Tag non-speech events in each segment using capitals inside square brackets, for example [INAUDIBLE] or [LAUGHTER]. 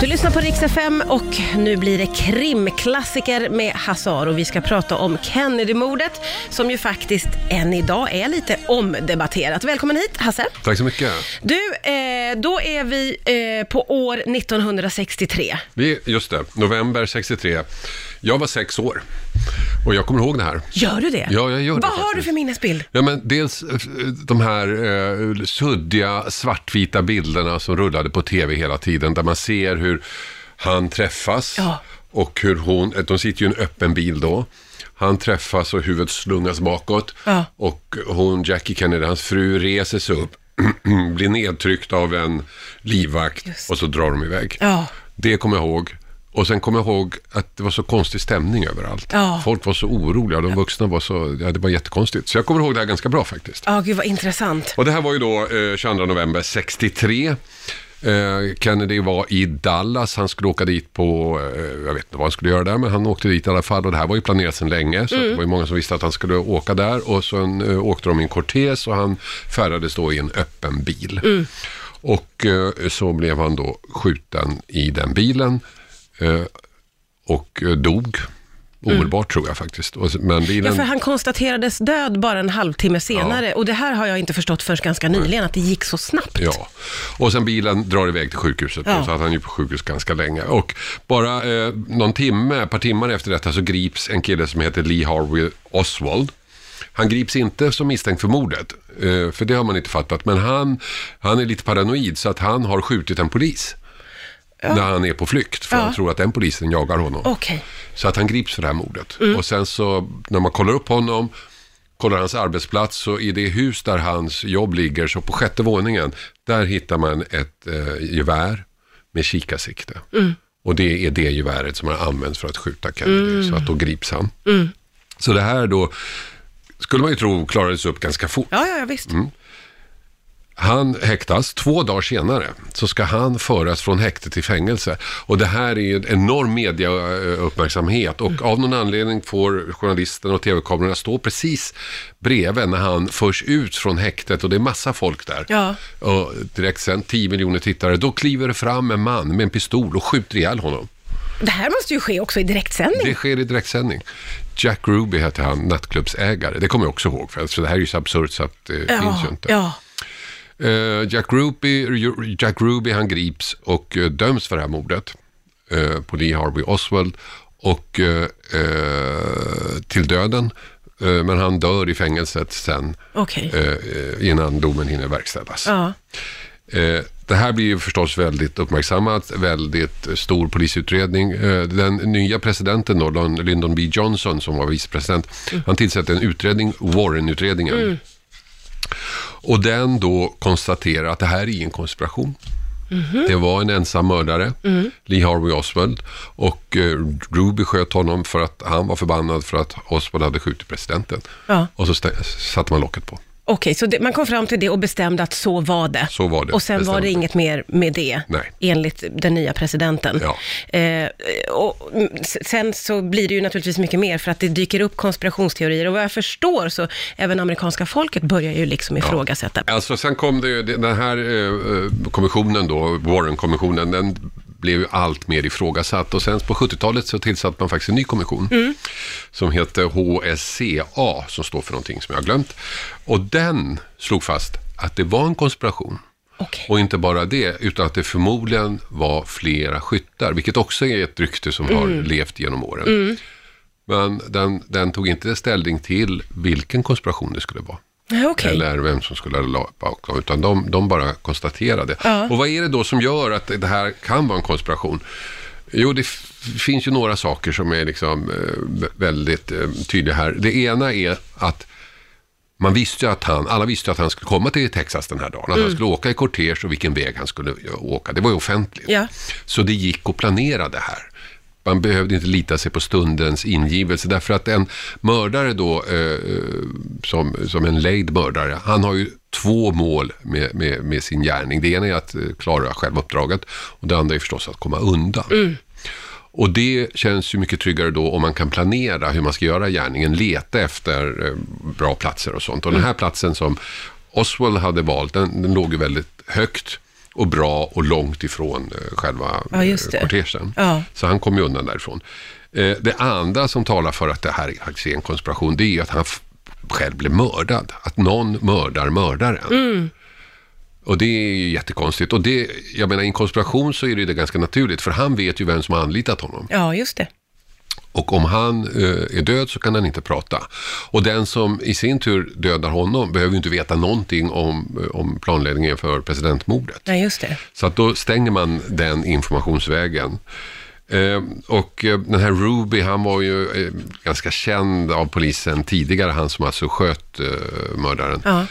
Du lyssnar på Rix FM och nu blir det krimklassiker med Hazar och vi ska prata om Kennedy-mordet som ju faktiskt än idag är lite omdebatterat. Välkommen hit Hasse. Tack så mycket. Du, eh, då är vi eh, på år 1963. Vi, just det, november 63. Jag var sex år och jag kommer ihåg det här. Gör du det? Ja, jag gör det Vad har du för minnesbild? Ja, men dels eh, de här eh, suddiga svartvita bilderna som rullade på tv hela tiden, där man ser hur han träffas Ja. och hur hon, eh, de sitter ju i en öppen bil då. Han träffas och huvudet slungas bakåt Ja. och hon, Jackie Kennedy, hans fru, reser sig upp, [CLEARS THROAT] blir nedtryckt av en livvakt Just. och så drar de iväg. Ja. Det kommer jag ihåg. Och sen kommer jag ihåg att det var så konstig stämning överallt. Ja. Folk var så oroliga, de vuxna var så, ja det var jättekonstigt. Så jag kommer ihåg det här ganska bra faktiskt. Ja, gud vad intressant. Och det här var ju då eh, 22 november 63. Eh, Kennedy var i Dallas, han skulle åka dit på, eh, jag vet inte vad han skulle göra där, men han åkte dit i alla fall och det här var ju planerat sedan länge, så att det var ju många som visste att han skulle åka där och sen eh, åkte de i en kortes och han färdades då i en öppen bil. Och eh, så blev han då skjuten i den bilen och eh, dog omedelbart tror jag faktiskt. Men Ja, bilen... för han konstaterades död bara en halvtimme senare och det här har jag inte förstått förrän ganska nyligen, att det gick så snabbt. Ja, och sen bilen drar iväg till sjukhuset. Ja. Så att han är på sjukhus ganska länge. Och bara eh, någon timme, ett par timmar efter detta så grips en kille som heter Lee Harvey Oswald. Han grips inte som misstänkt för mordet, eh, för det har man inte fattat. Men han, han är lite paranoid så att han har skjutit en polis. När han är på flykt, för Ja. han tror att den polisen jagar honom. Okej. Så att han grips för det här mordet. Mm. Och sen så, när man kollar upp honom, kollar hans arbetsplats, så i det hus där hans jobb ligger, så på sjätte våningen, där hittar man ett eh, gevär med kikarsikte. Mm. Och det är det geväret som har använts för att skjuta Kennedy, Mm. så att då grips han. Så det här då, skulle man ju tro klarades upp ganska fort. Ja, ja, ja, visst. Han häktas, två dagar senare så ska han föras från häkte till fängelse. Och det här är ju en enorm mediauppmärksamhet och av någon anledning får journalisterna och tv-kamerorna stå precis bredvid när han förs ut från häktet och det är massa folk där. Ja. Och direkt sen 10 miljoner tittare, då kliver det fram en man med en pistol och skjuter ihjäl honom. Det här måste ju ske också i direktsändning. Det sker i direktsändning. Jack Ruby hette han, nattklubbsägare. Det kommer jag också ihåg, för det här är ju så absurt så att det finns ju inte. ja. Eh, Jack, Ruby, Jack Ruby han grips och eh, döms för det här mordet eh, på Lee Harvey Oswald och till döden. Men han dör i fängelset sen eh, innan domen hinner verkställas. Ja. Det här blir ju förstås väldigt uppmärksammat, väldigt stor polisutredning. Den nya presidenten då, Lyndon B Johnson som var vicepresident, han tillsätter en utredning, Warren-utredningen. Och den då konstaterar att det här är ingen konspiration. Det var en ensam mördare, Lee Harvey Oswald. Och eh, Ruby sköt honom för att han var förbannad för att Oswald hade skjutit presidenten. Ja. Och så satte man locket på. Okej, så det, man kom fram till det och bestämde att så var det. Så var det. Och sen var det inget mer med det, Nej. enligt den nya presidenten. Ja. Eh, och sen så blir det ju naturligtvis mycket mer, för att det dyker upp konspirationsteorier. Och vad jag förstår så även amerikanska folket börjar ju liksom ifrågasätta. Alltså sen kom det ju, den här eh, kommissionen då, Warren-kommissionen, den blev ju allt mer ifrågasatt och sen på 70-talet så tillsatte man faktiskt en ny kommission som heter HSCA som står för någonting som jag har glömt. Och den slog fast att det var en konspiration. Okej. Och inte bara det, utan att det förmodligen var flera skyttar, vilket också är ett rykte som har levt genom åren. Men den, den tog inte ställning till vilken konspiration det skulle vara Okej. eller vem som skulle ha bakom, utan de, de bara konstaterade. Ja. Och vad är det då som gör att det här kan vara en konspiration? Jo, det finns ju några saker som är liksom eh, vä- väldigt eh, tydliga här. Det ena är att man visste att han, alla visste att han skulle komma till Texas den här dagen. Att han skulle åka i kortege och vilken väg han skulle eh, åka. Det var ju offentligt. Ja. Så det gick att planera det här. Man behövde inte lita sig på stundens ingivelse därför att en mördare då, eh, som, som en lejd mördare, han har ju två mål med, med, med sin gärning. Det ena är att eh, klara själva uppdraget och det andra är förstås att komma undan. Och det känns ju mycket tryggare då om man kan planera hur man ska göra gärningen, leta efter eh, bra platser och sånt. Och den här platsen som Oswald hade valt, den, den låg ju väldigt högt och bra och långt ifrån eh, själva Ja, eh, kortegen. Ja. Så han kom ju undan därifrån. Eh, Det andra som talar för att det här faktiskt är en konspiration, det är att han själv blev mördad. Att någon mördar mördaren. Mm. Och det är ju jättekonstigt. Och det, jag menar, i en konspiration så är det det ganska naturligt, för han vet ju vem som har anlitat honom. Ja, just det. Och om han eh, är död så kan han inte prata. Och den som i sin tur dödar honom behöver ju inte veta någonting om, eh, om planläggningen för presidentmordet. Nej, just det. Så att då stänger man den informationsvägen. Eh, och eh, den här Ruby, han var ju eh, ganska känd av polisen tidigare, han som alltså sköt mördaren. Ja.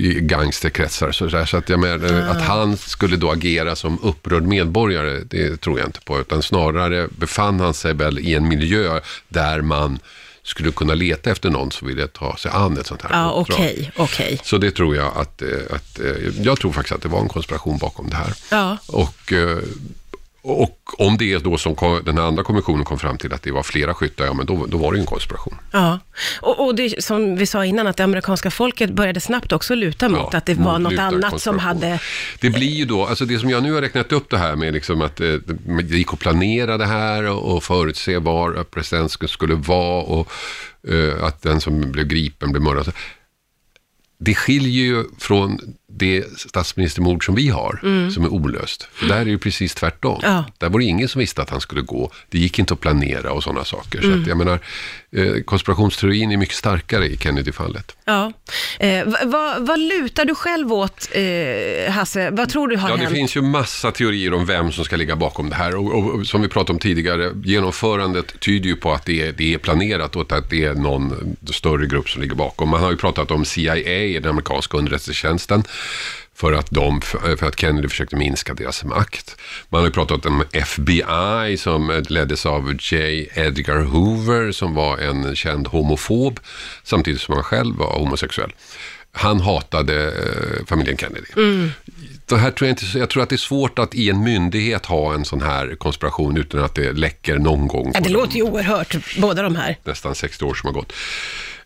I gangsterkretsar. Så, där. så att jag menar, Ah. att han skulle då agera som upprörd medborgare, det tror jag inte på. Utan snarare befann han sig väl i en miljö där man skulle kunna leta efter någon som ville ta sig an ett sånt här Ja, uppdrag. okej, okej. Så det tror jag att, att jag tror faktiskt att det var en konspiration bakom det här. Ja. Och, och om det är då som den här andra kommissionen kom fram till att det var flera skyttar, ja men då, då var det ju en konspiration. Ja, och, och det, som vi sa innan, att det amerikanska folket började snabbt också luta mot Ja, att det var något annat som hade... Det blir ju då, alltså det som jag nu har räknat upp det här med liksom att eh, det gick att planera det här och, och förutse var presidenten skulle vara och eh, att den som blev gripen blev mördad. Det skiljer ju från det statsministermord som vi har, som är olöst. För där är det ju precis tvärtom. Ja. Där var det ingen som visste att han skulle gå. Det gick inte att planera och sådana saker. Så att jag menar, eh, konspirationsteorin är mycket starkare i Kennedy-fallet. Ja. Eh, vad, vad, lutar du själv åt, eh, Hasse? Vad tror du har Ja, det hänt? finns ju massa teorier om vem som ska ligga bakom det här. Och, och, och som vi pratade om tidigare, genomförandet tyder ju på att det är, det är planerat och att det är någon större grupp som ligger bakom. Man har ju pratat om CIA, den amerikanska underrättelsetjänsten, för att, de, för att Kennedy försökte minska deras makt. Man har ju pratat om FBI som leddes av J. Edgar Hoover som var en känd homofob samtidigt som han själv var homosexuell. Han hatade eh, familjen Kennedy. Det här tror jag, inte, jag tror att det är svårt att i en myndighet ha en sån här konspiration utan att det läcker någon gång. Ja, det de låter ju oerhört, båda de här. nästan 60 år som har gått.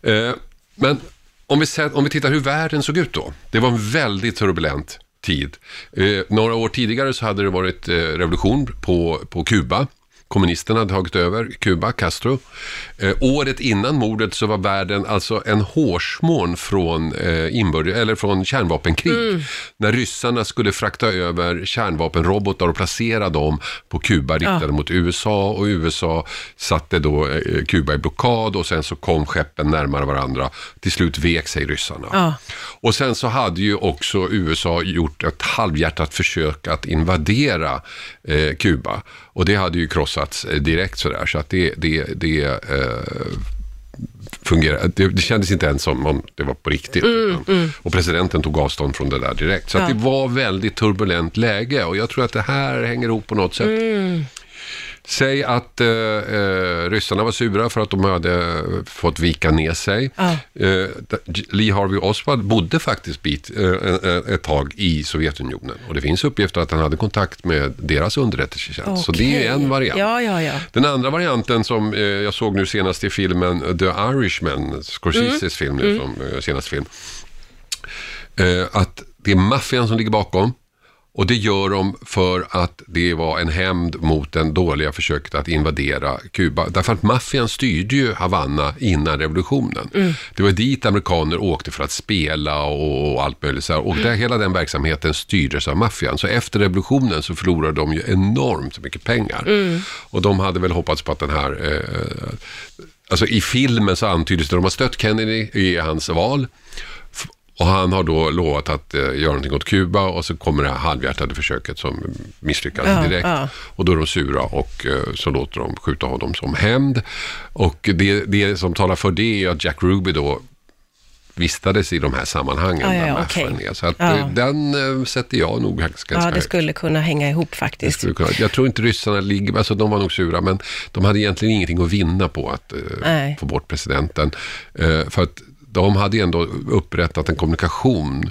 Eh, men om vi, sett, om vi tittar hur världen såg ut då. Det var en väldigt turbulent tid. Eh, några år tidigare så hade det varit eh, revolution på, på Kuba. Kommunisterna hade tagit över Kuba, Castro. Eh, året innan mordet så var världen alltså en hårsmån från, eh, inbördes, eller från kärnvapenkrig. När ryssarna skulle frakta över kärnvapenrobotar och placera dem på Kuba riktade mot USA och USA satte då eh, Kuba i blockad och sen så kom skeppen närmare varandra. Till slut vek sig ryssarna. Ja. Och sen så hade ju också USA gjort ett halvhjärtat försök att invadera eh, Kuba. Och det hade ju krossats eh, direkt sådär. Så att det, det, det eh, fungerade. Det, det kändes inte ens som om det var på riktigt. utan, Och presidenten tog avstånd från det där direkt. Så Ja. det var väldigt turbulent läge och jag tror att det här hänger ihop på något sätt. Säg att eh, eh, ryssarna var sura för att de hade eh, fått vika ner sig. Ja. Eh, Lee Harvey Oswald bodde faktiskt bit, eh, ett tag i Sovjetunionen. Och det finns uppgifter att han hade kontakt med deras underrättelsetjänst. Så det är en variant. Ja, ja, ja. Den andra varianten som jag såg nu senast i filmen The Irishman, Scorseses film nu som eh, senaste film. Att det är maffian som ligger bakom. Och det gör de för att det var en hämnd mot det dåliga försöket att invadera Kuba. Därför att maffian styrde ju Havanna innan revolutionen. Det var dit amerikaner åkte för att spela och, allt möjligt. Så. Och där, hela den verksamheten styrdes av maffian. Så efter revolutionen så förlorade de ju enormt mycket pengar. Och de hade väl hoppats på att den här... Eh, alltså i filmen så antyddes det att de har stött Kennedy i hans val. Och han har då lovat att eh, göra någonting åt Kuba och så kommer det här halvhjärtade försöket som misslyckas Ja, direkt. ja. Och då är de sura och eh, så låter de skjuta honom som hämnd. Och det, det som talar för det är att Jack Ruby då vistades i de här sammanhangen Ja, ja, ja, är. Så att Ja. eh, den eh, sätter jag nog ganska Ja, det högt. skulle kunna hänga ihop faktiskt. kunna. Jag tror inte ryssarna ligger, alltså de var nog sura, men de hade egentligen ingenting att vinna på att Nej. få bort presidenten. Eh, för att de hade ju ändå upprättat en kommunikation,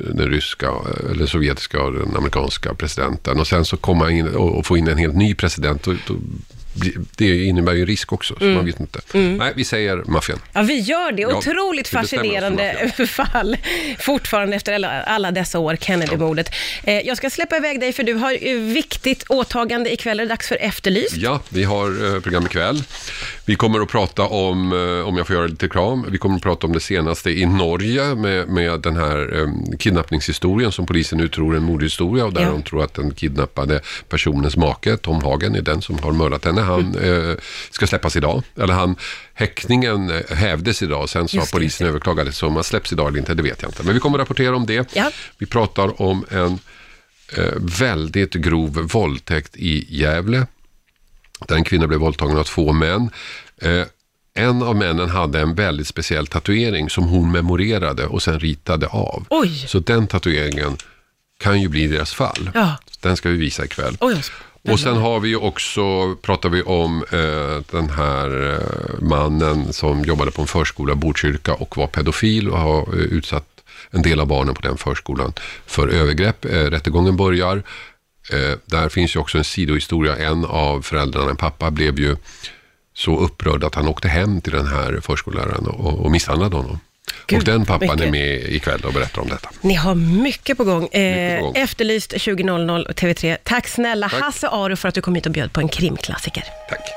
eh, den ryska, eh, eller sovjetiska och den amerikanska presidenten. Och sen så komma in och, få in en helt ny president, då, då det innebär ju risk också, så man vet inte. Nej, vi säger maffian. Ja, vi gör det. Ja, Otroligt fascinerande fall fortfarande efter alla, alla dessa år, Kennedy-mordet. Eh, jag ska släppa iväg dig för du har ju viktigt åtagande ikväll. Är det dags för Efterlyst? Ja, vi har eh, program ikväll. Vi kommer att prata om, eh, om jag får göra lite kram, vi kommer att prata om det senaste i Norge med, med den här eh, kidnappningshistorien som polisen nu tror är en mordhistoria och där Ja. de tror att den kidnappade personens make, Tom Hagen, är den som har mördat henne. Han Mm. eh, ska släppas idag. Eller han, häktningen eh, hävdes idag, sen sa Just det, polisen överklagade, så om han släpps idag eller inte, det vet jag inte. Men vi kommer att rapportera om det. Ja. Vi pratar om en eh, väldigt grov våldtäkt i Gävle. Där en kvinna blev våldtagen av två män. Eh, en av männen hade en väldigt speciell tatuering som hon memorerade och sen ritade av. Oj. Så den tatueringen kan ju bli deras fall. Ja. Den ska vi visa ikväll. Oj, och sen har vi ju också, pratar vi om eh, den här eh, mannen som jobbade på en förskola i Botkyrka och var pedofil och har eh, utsatt en del av barnen på den förskolan för övergrepp. Eh, rättegången börjar. Eh, där finns ju också en sidohistoria. En av föräldrarna, en pappa, blev ju så upprörd att han åkte hem till den här förskolläraren och, och misshandlade honom. Gud, och den pappan mycket. är med ikväll och berättar om detta. Ni har mycket på gång. Eh, på gång. Efterlyst 20.00 TV3. Tack snälla Tack. Hasse Aro för att du kom hit och bjöd på en krimklassiker. Tack.